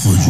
خوش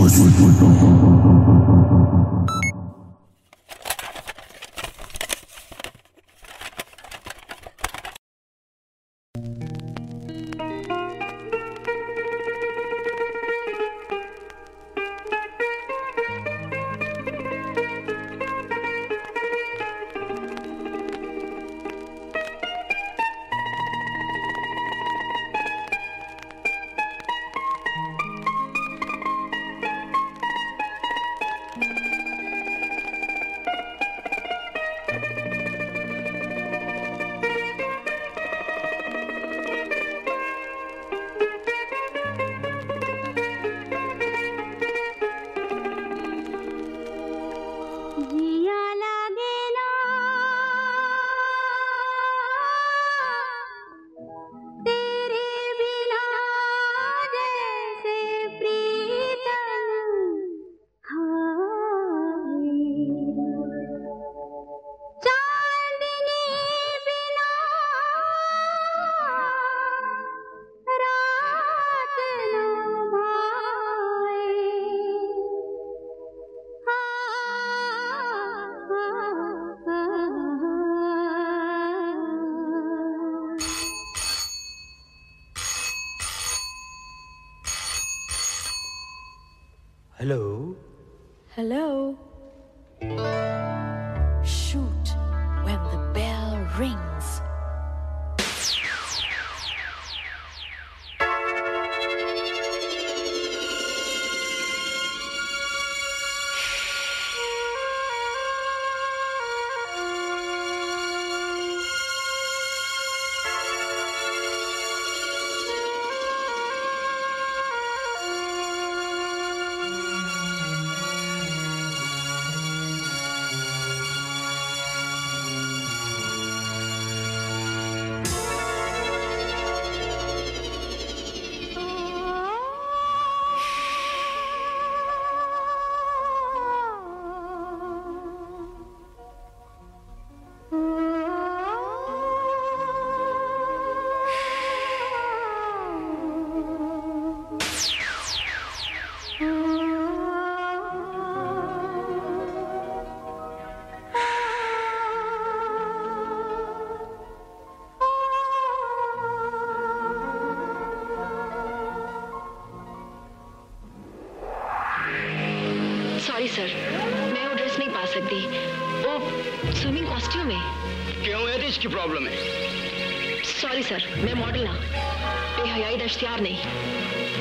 ہوشیار نہیں۔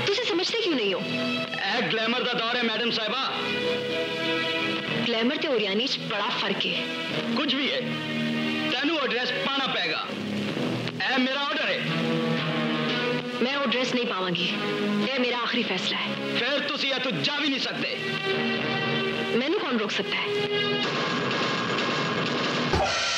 تجھے سمجھتے کیوں نہیں ہو؟ اے گلیمر دا دور ہے میڈم صاحبہ۔ گلیمر تے اوریانی چ بڑا فرق ہے۔ کچھ بھی ہے تینو اوڈریس پانا پہ گا۔ اے میرا اوڈر ہے۔ میں اوڈریس نہیں پاواں گی۔ اے میرا آخری فیصلہ ہے۔ پھر تسی تو جا بھی نہیں سکتے۔ میں مینو کون روک سکتا ہے؟ Thank you.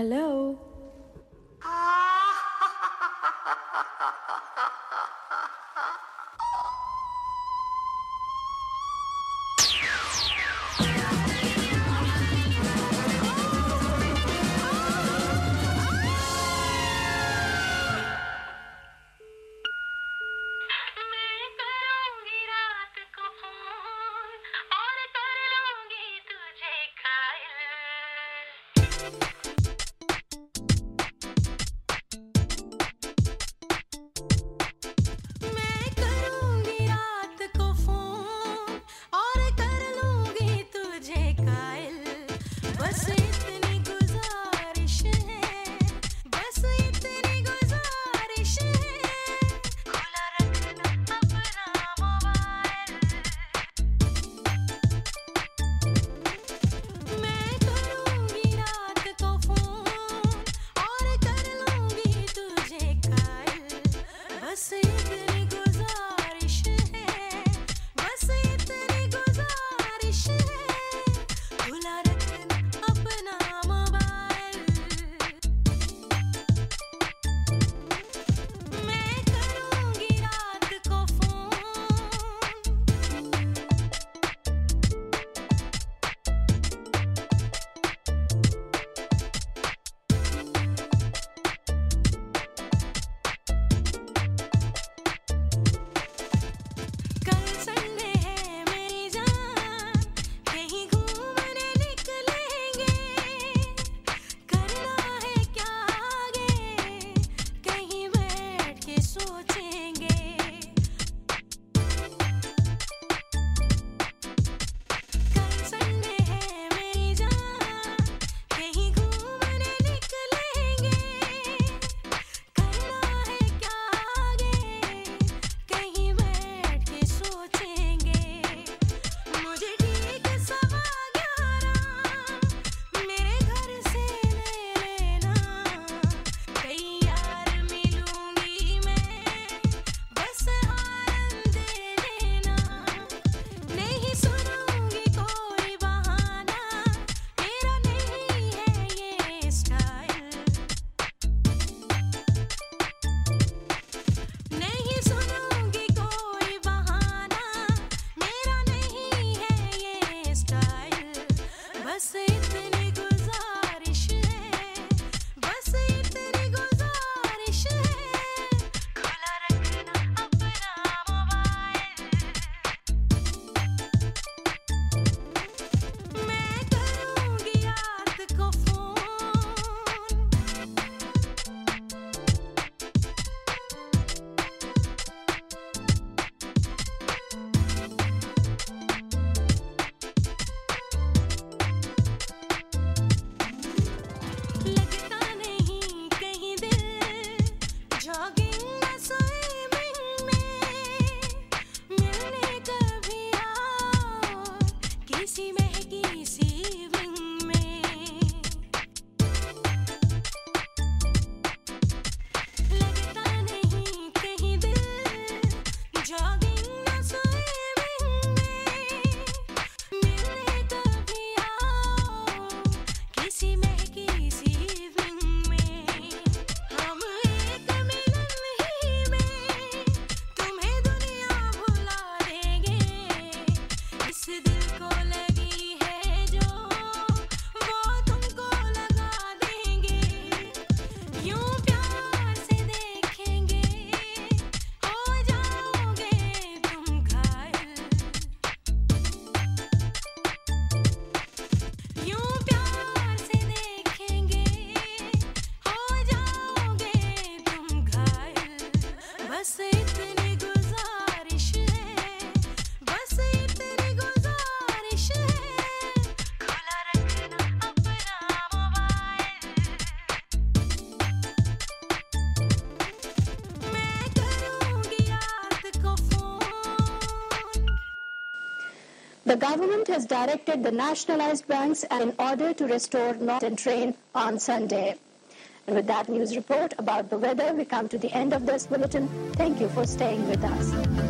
Hello? Has directed the nationalized banks in order to restore Northern train on Sunday. And with that news report about the weather, we come to the end of this bulletin. Thank you for staying with us.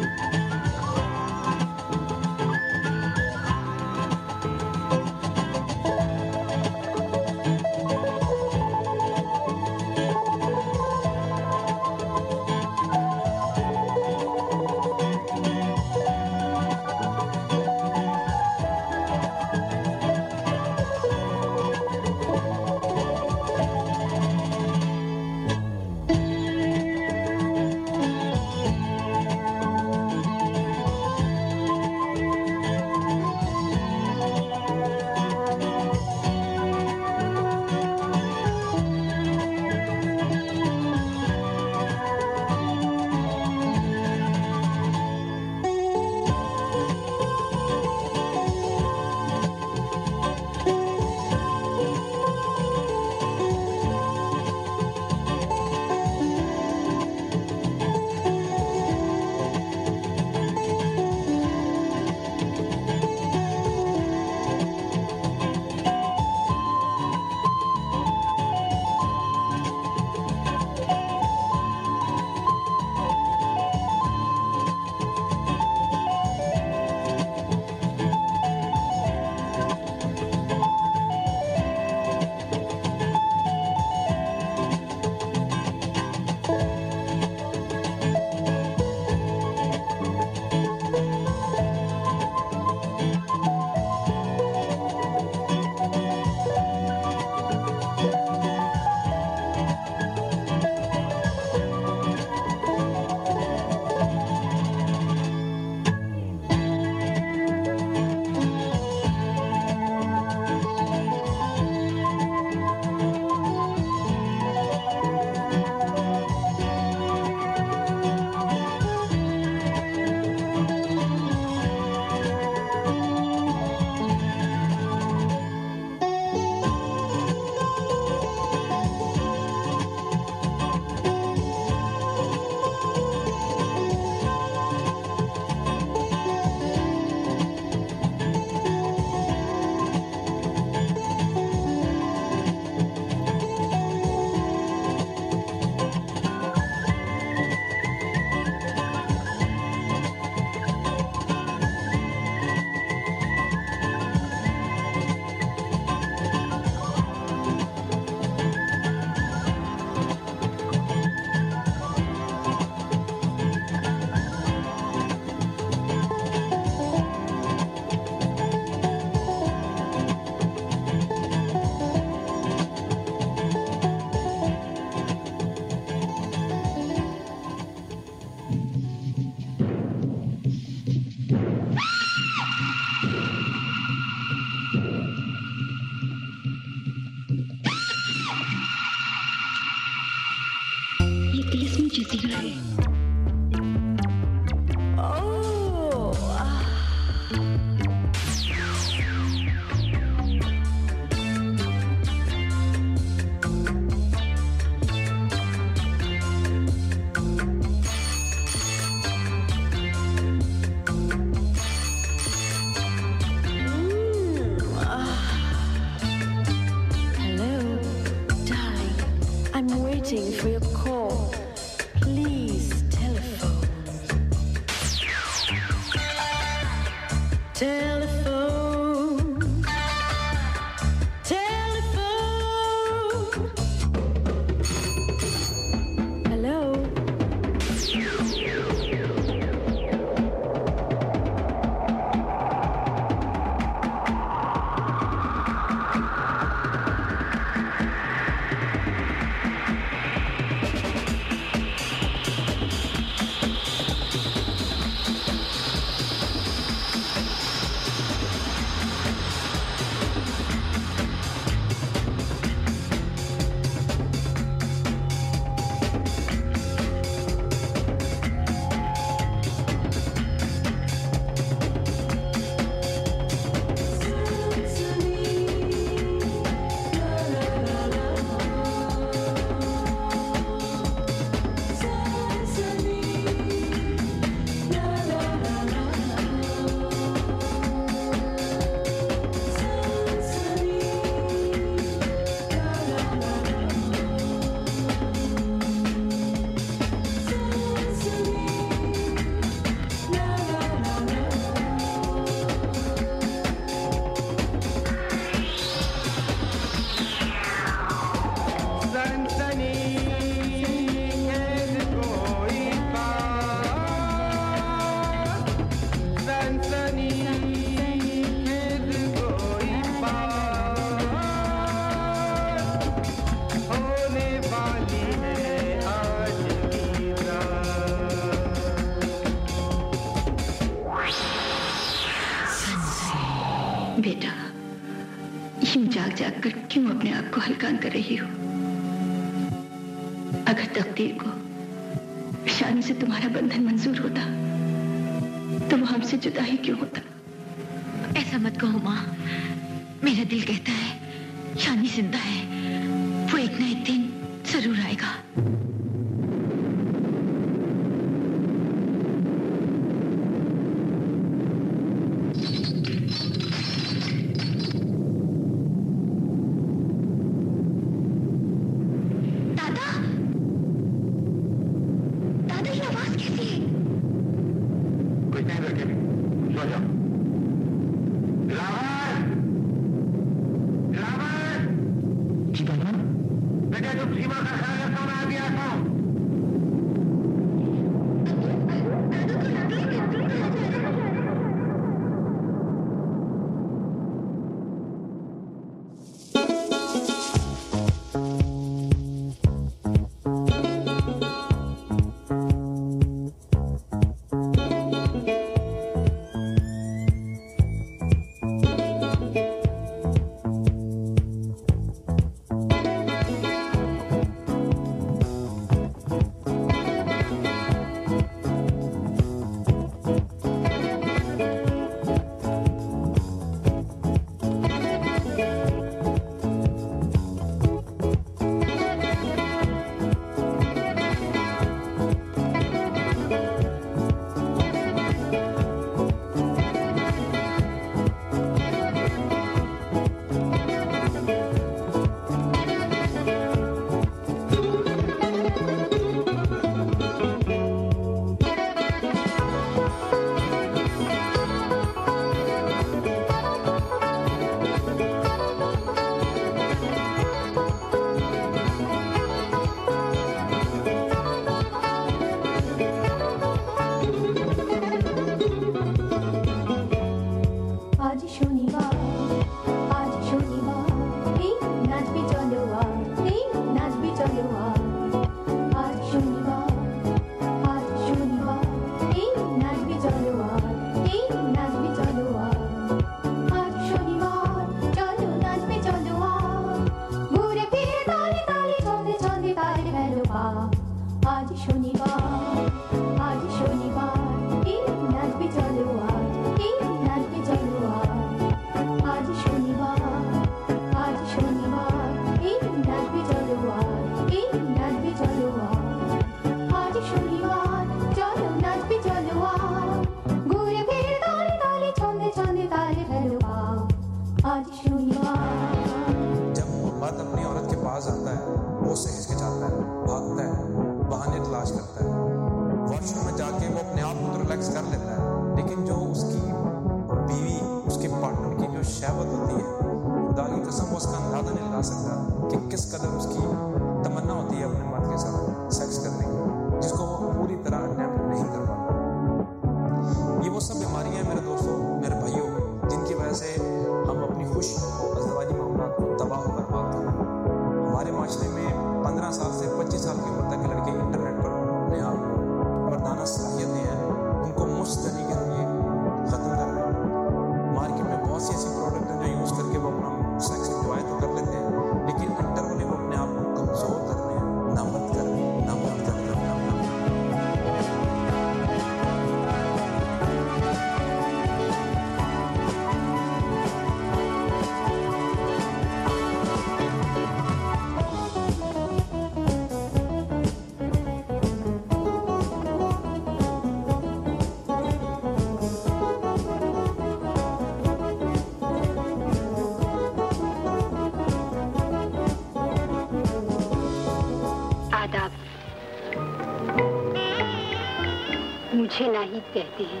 کہتی ہیں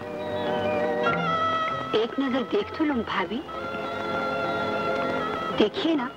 ایک نظر دیکھ تو لوں بھابھی دیکھیے نا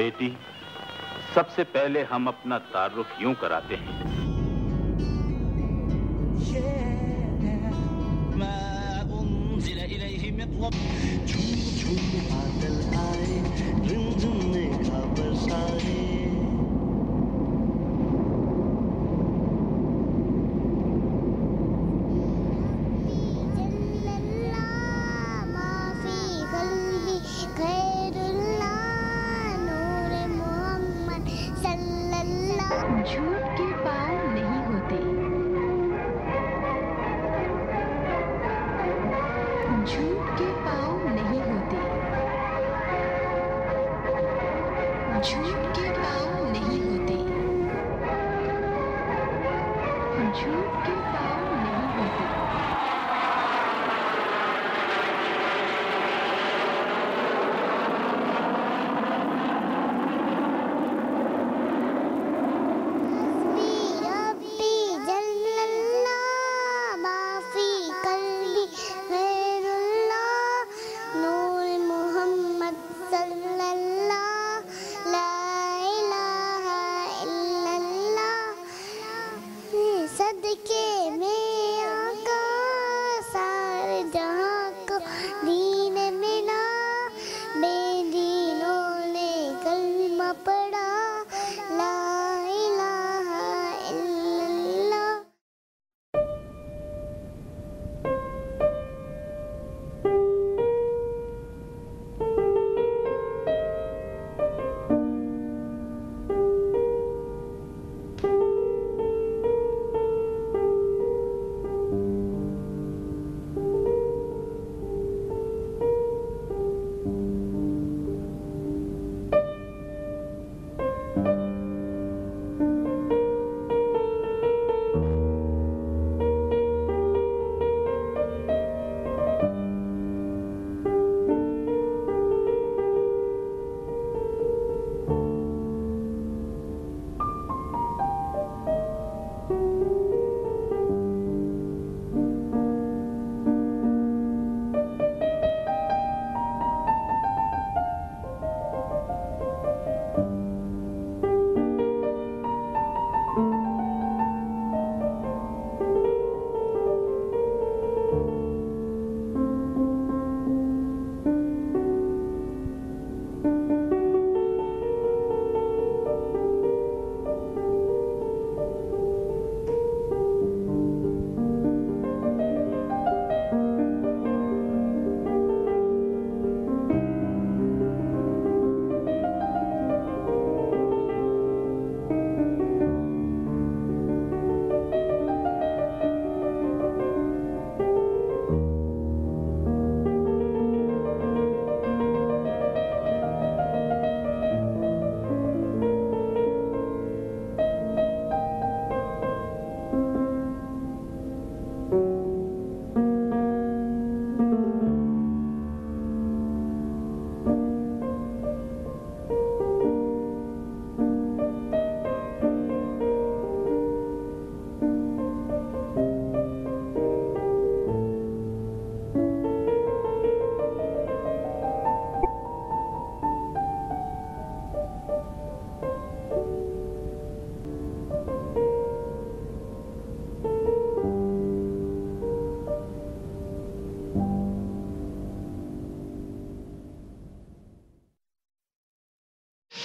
بیٹی، سب سے پہلے ہم اپنا تعارف یوں کراتے ہیں۔ جھوم جھوم بادل آئے برسائے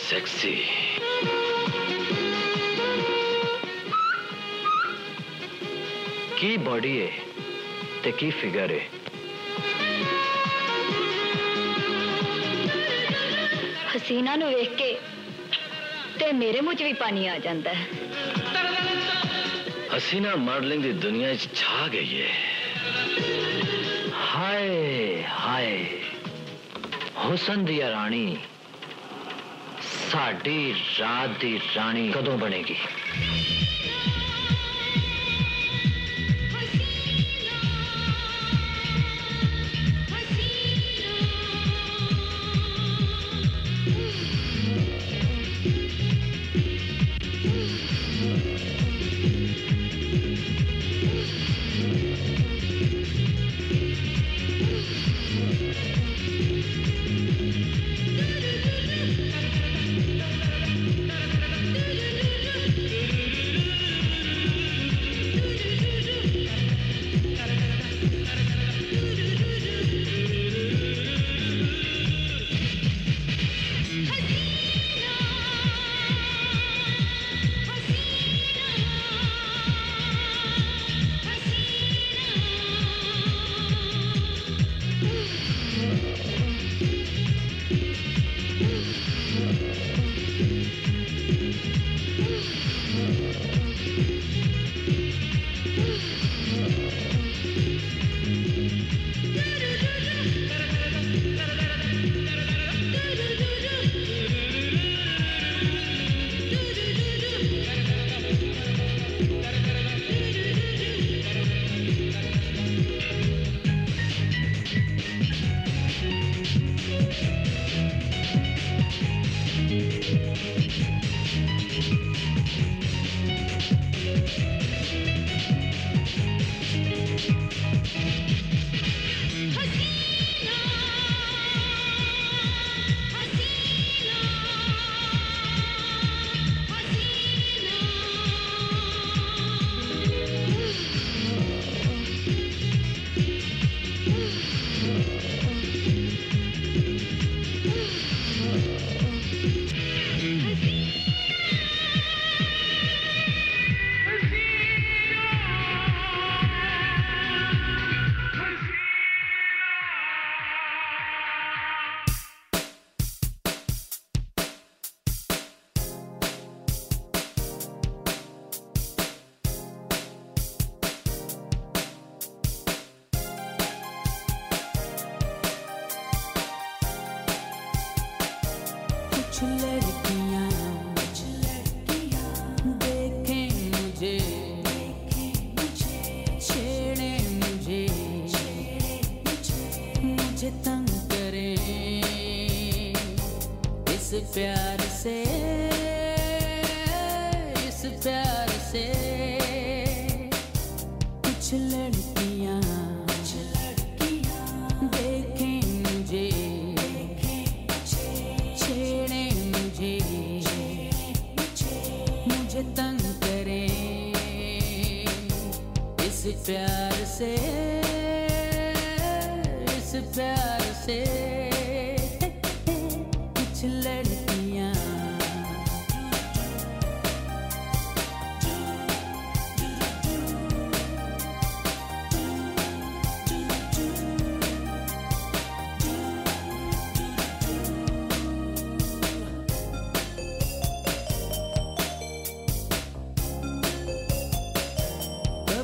سیکسی کی باڈی ہے تے کی فگر ہے حسینہ نو ویخ کے تے میرے مجھ بھی پانی آ جاندہ ہے حسینہ ماڈلنگ دی دنیا چھا گئی ہے ہائے ہائے حسن دیا رانی ساڑی رات دی رانی کدوں بنے گی؟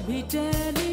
کبھی چلی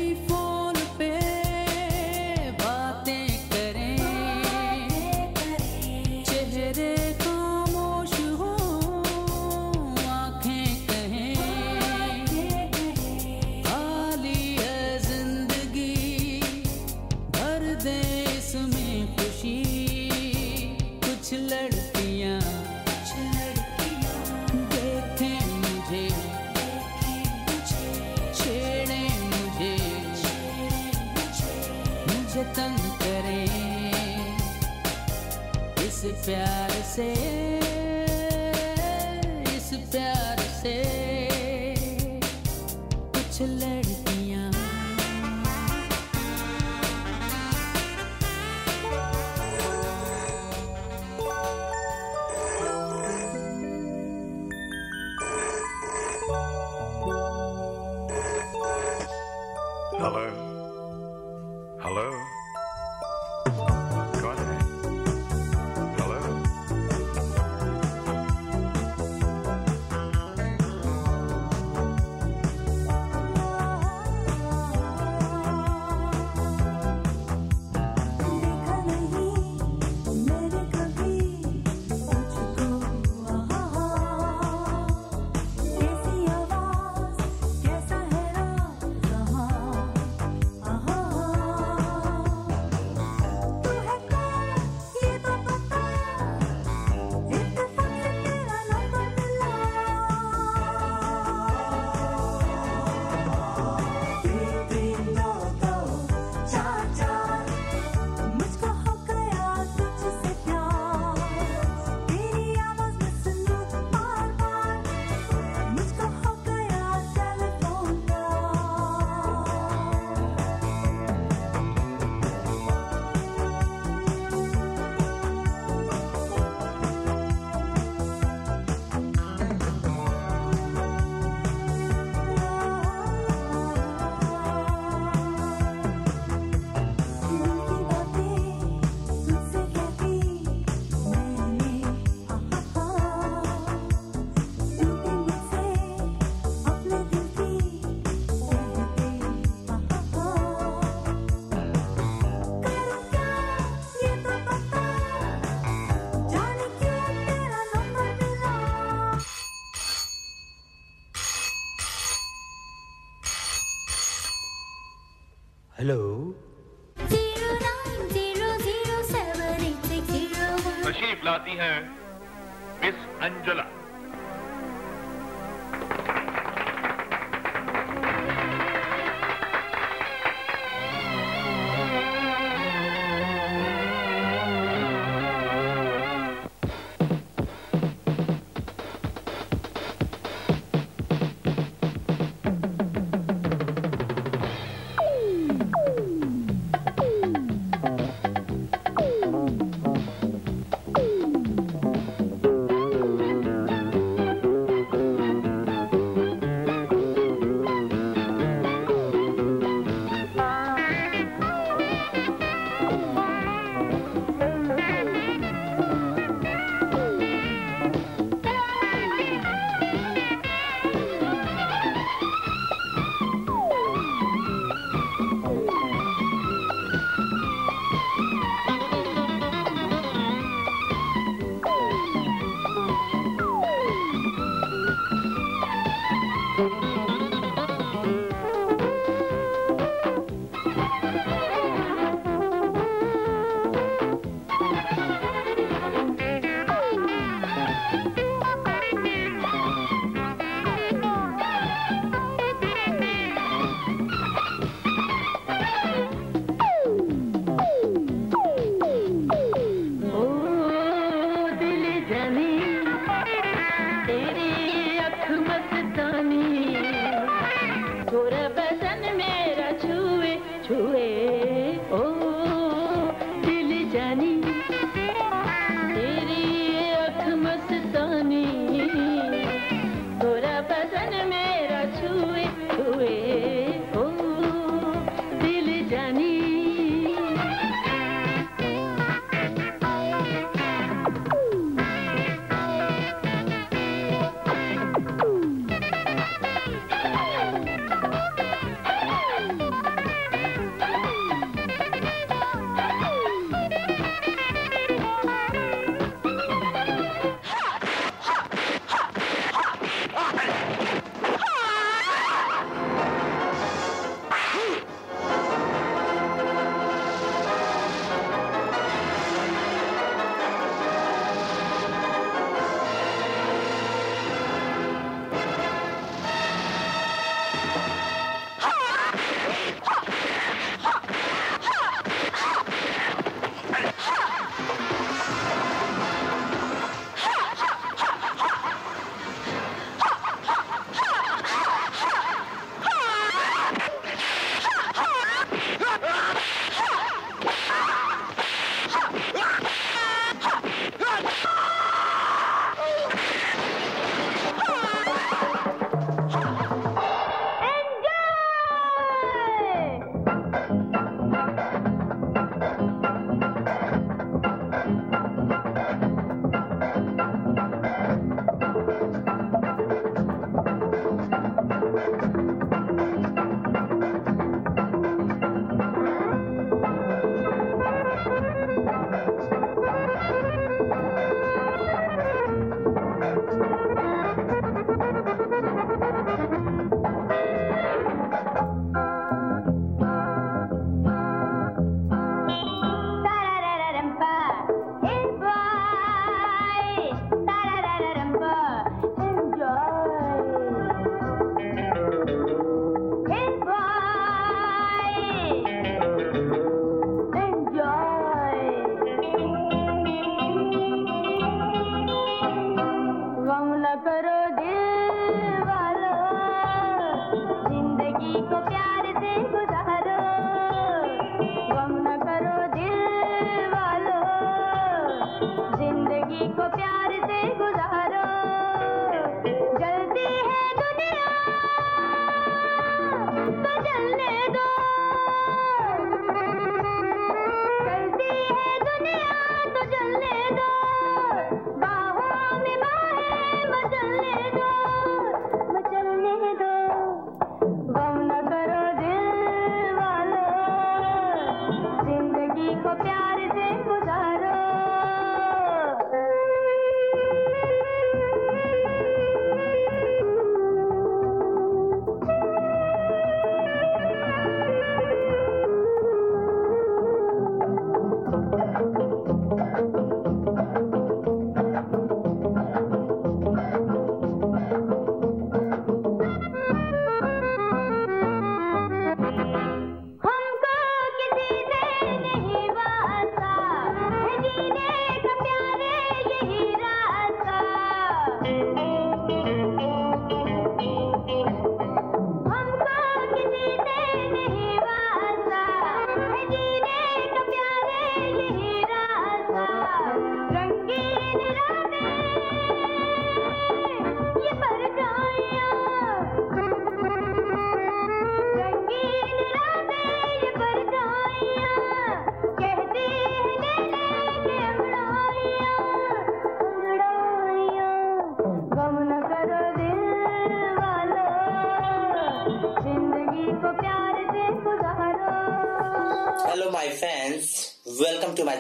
گاتی ہیں۔ Miss Angela.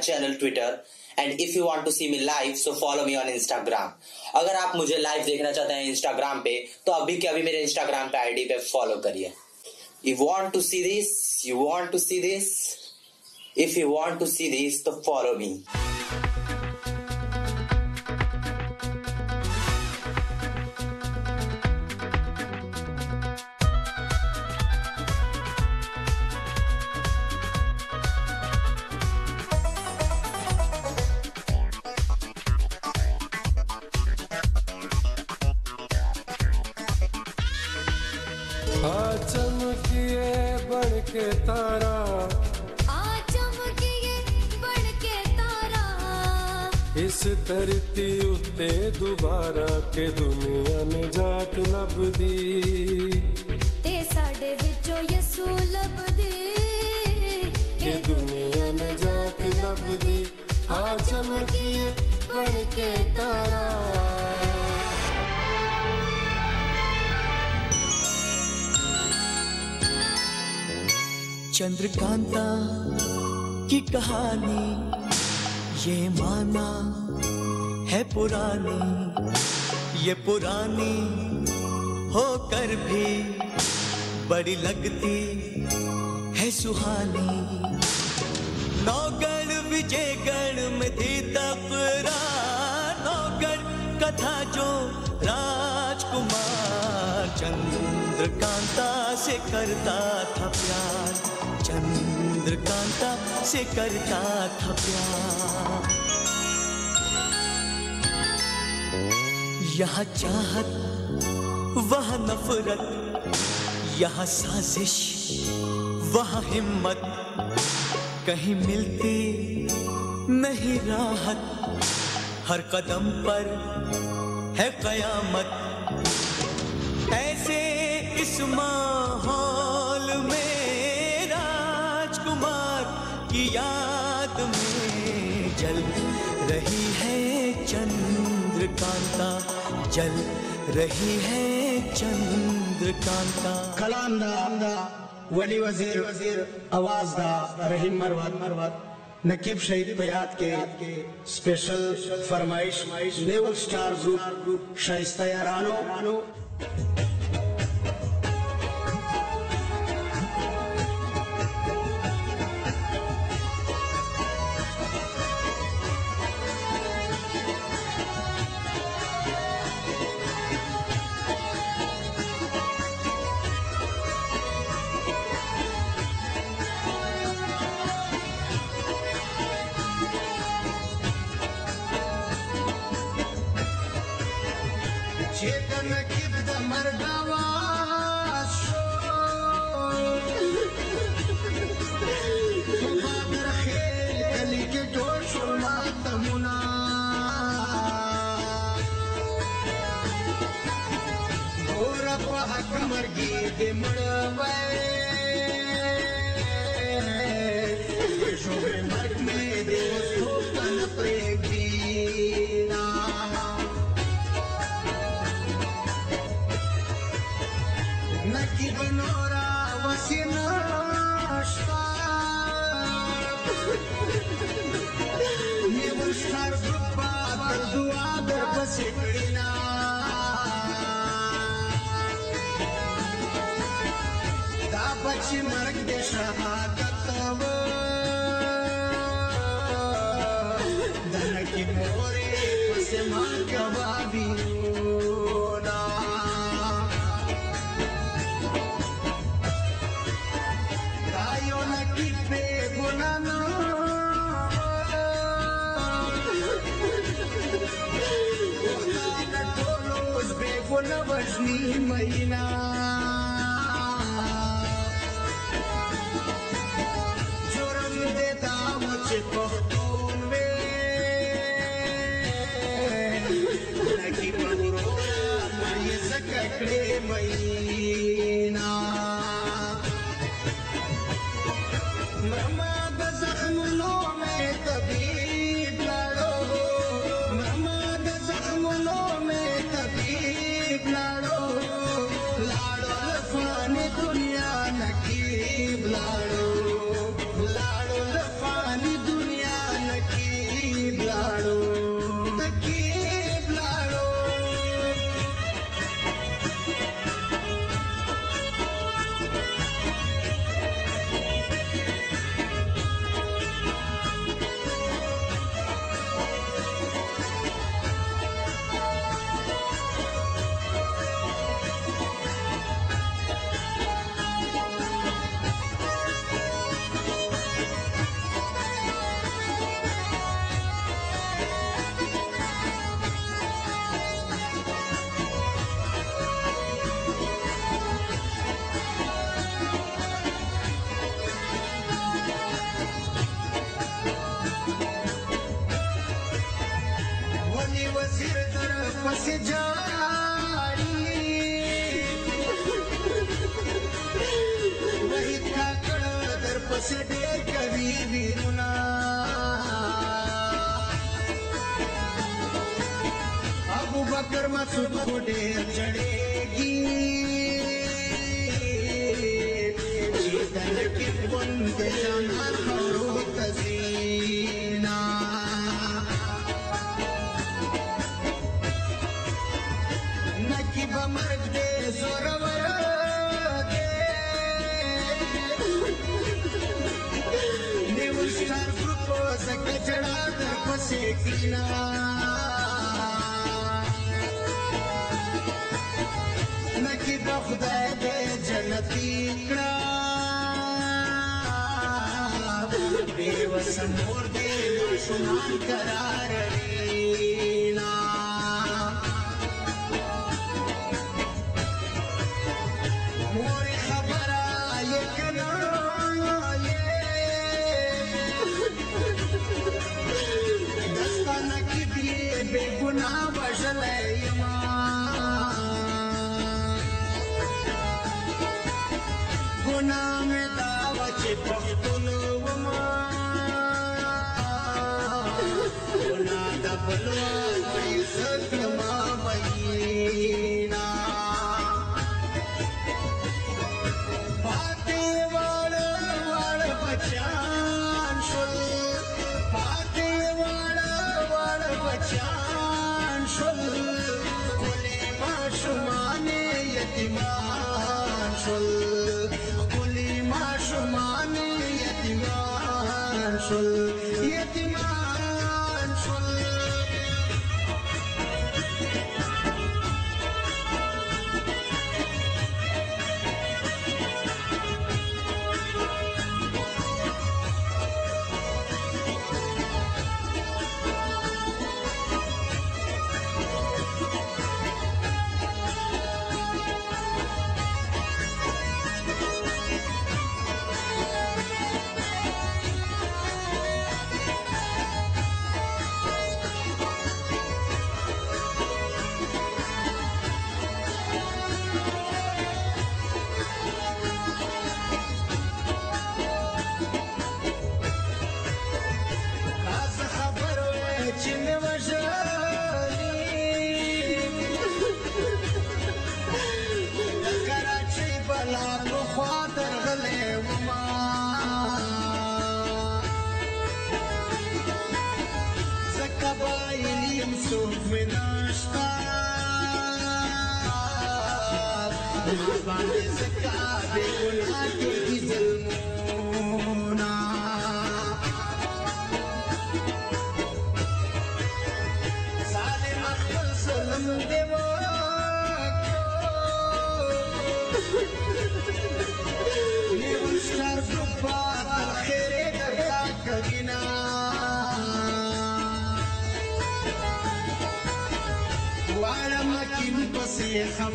Channel Twitter and if you want to see me live so follow me on Instagram اگر آپ مجھے لائف دیکھنا چاہتے ہیں انسٹاگرام پہ، تو ابھی کے ابھی میرے انسٹاگرام پہ آئی ڈی پہ فالو کریے. You want to see this you want to see this if you want to see this تو فالو می یہ مانا ہے پرانی، یہ پرانی ہو کر بھی بڑی لگتی ہے سہانی۔ نوگڑ وجے گڑھ میں تھی تفرا نوگڑ کتھا جو راجکمار۔ چندر کانتا سے کرتا تھا پیار، چند چندر کانتا سے کرتا تھا پیار۔ یہاں چاہت، وہاں نفرت، یہاں سازش، وہاں ہمت۔ کہیں ملتی نہیں راحت، ہر قدم پر ہے قیامت۔ ایسے اس ماں کانتا، جل رہی ہے چندر کانتا۔ کلام دا ولی وزیر آواز دا رحیم مروت مروت نقیب شہید پیات کے اسپیشل فرمائش نیول سٹار گروپ، شائستہ یارانو۔ حق مرګي دې مړ وې شوبې جی پختون میں لکی پورو مئی سکڑے مئی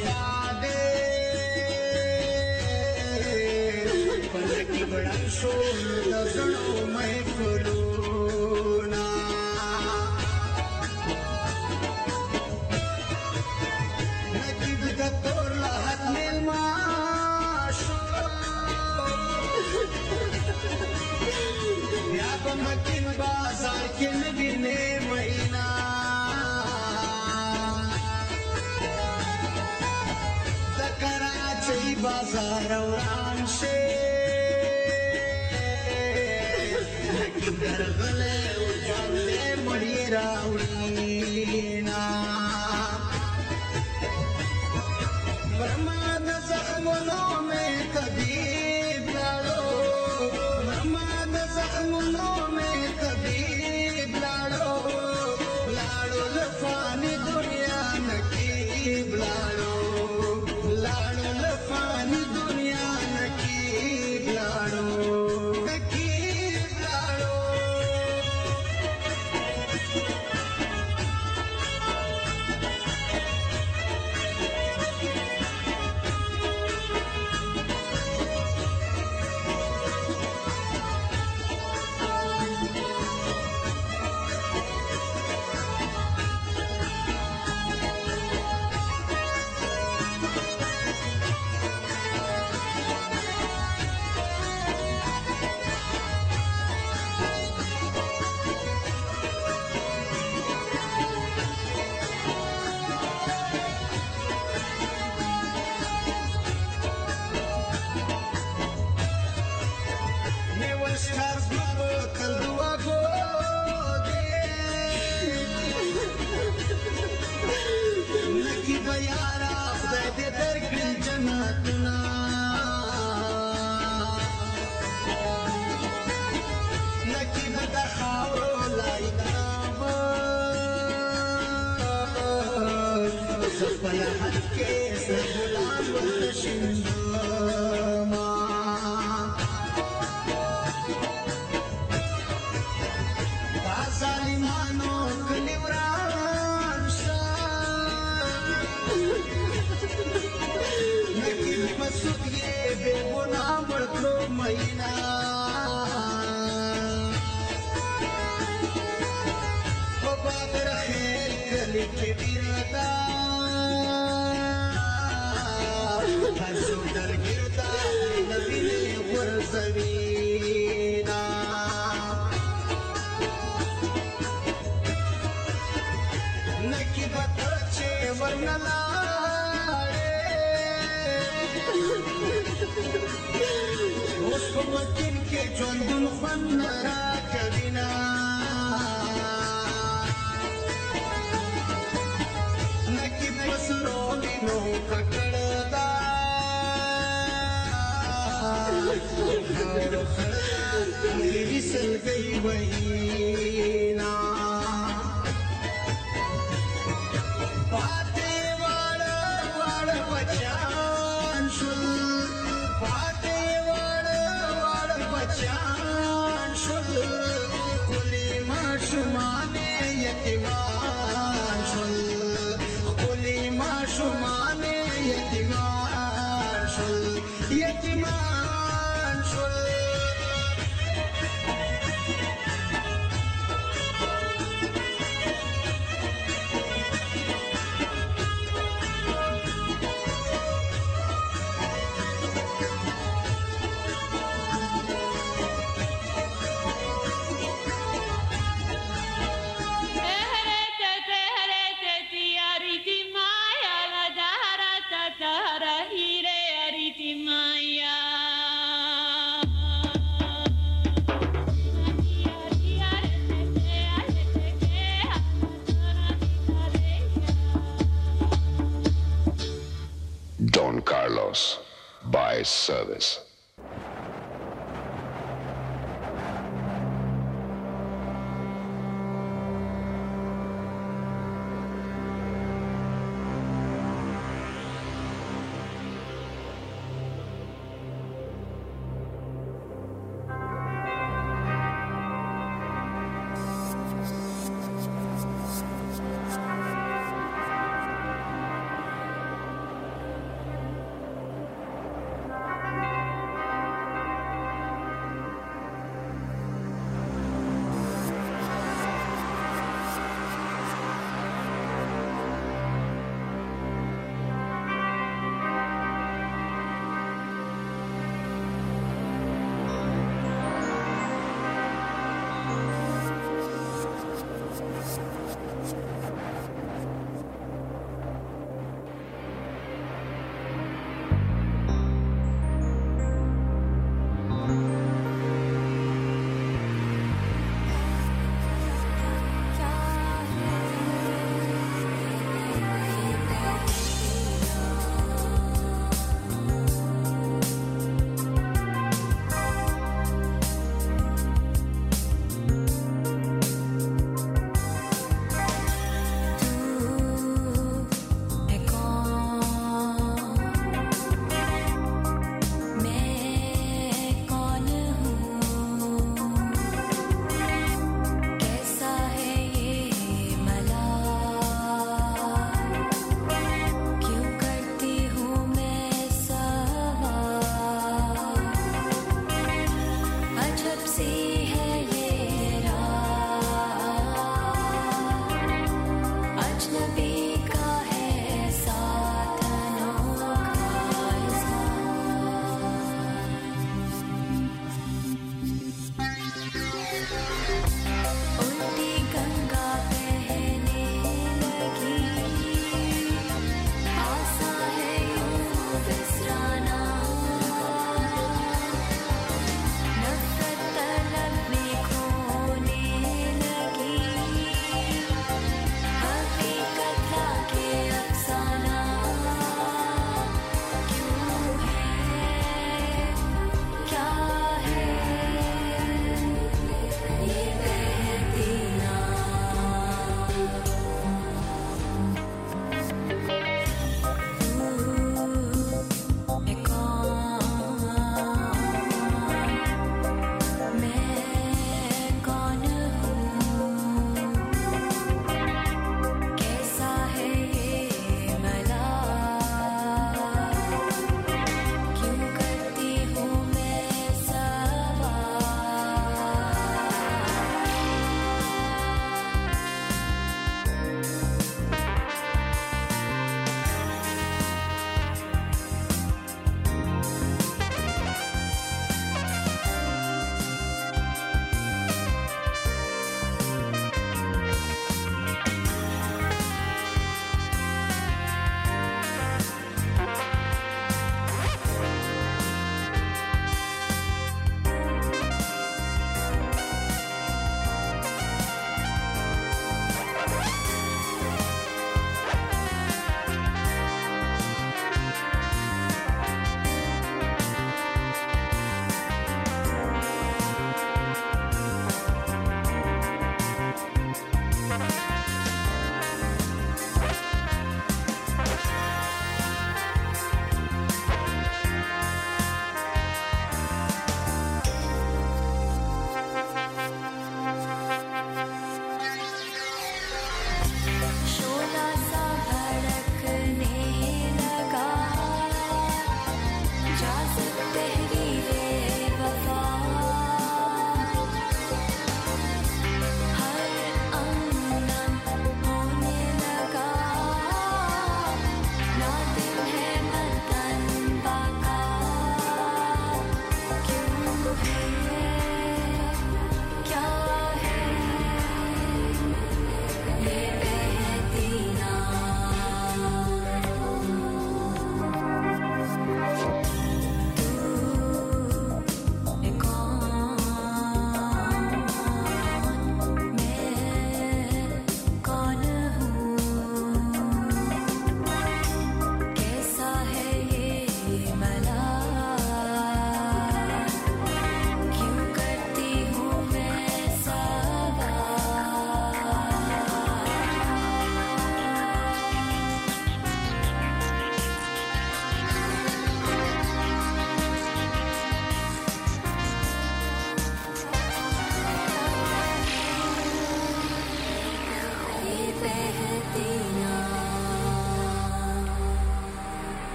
پسې خفا دې پلکی لکه درغله او راؤڑی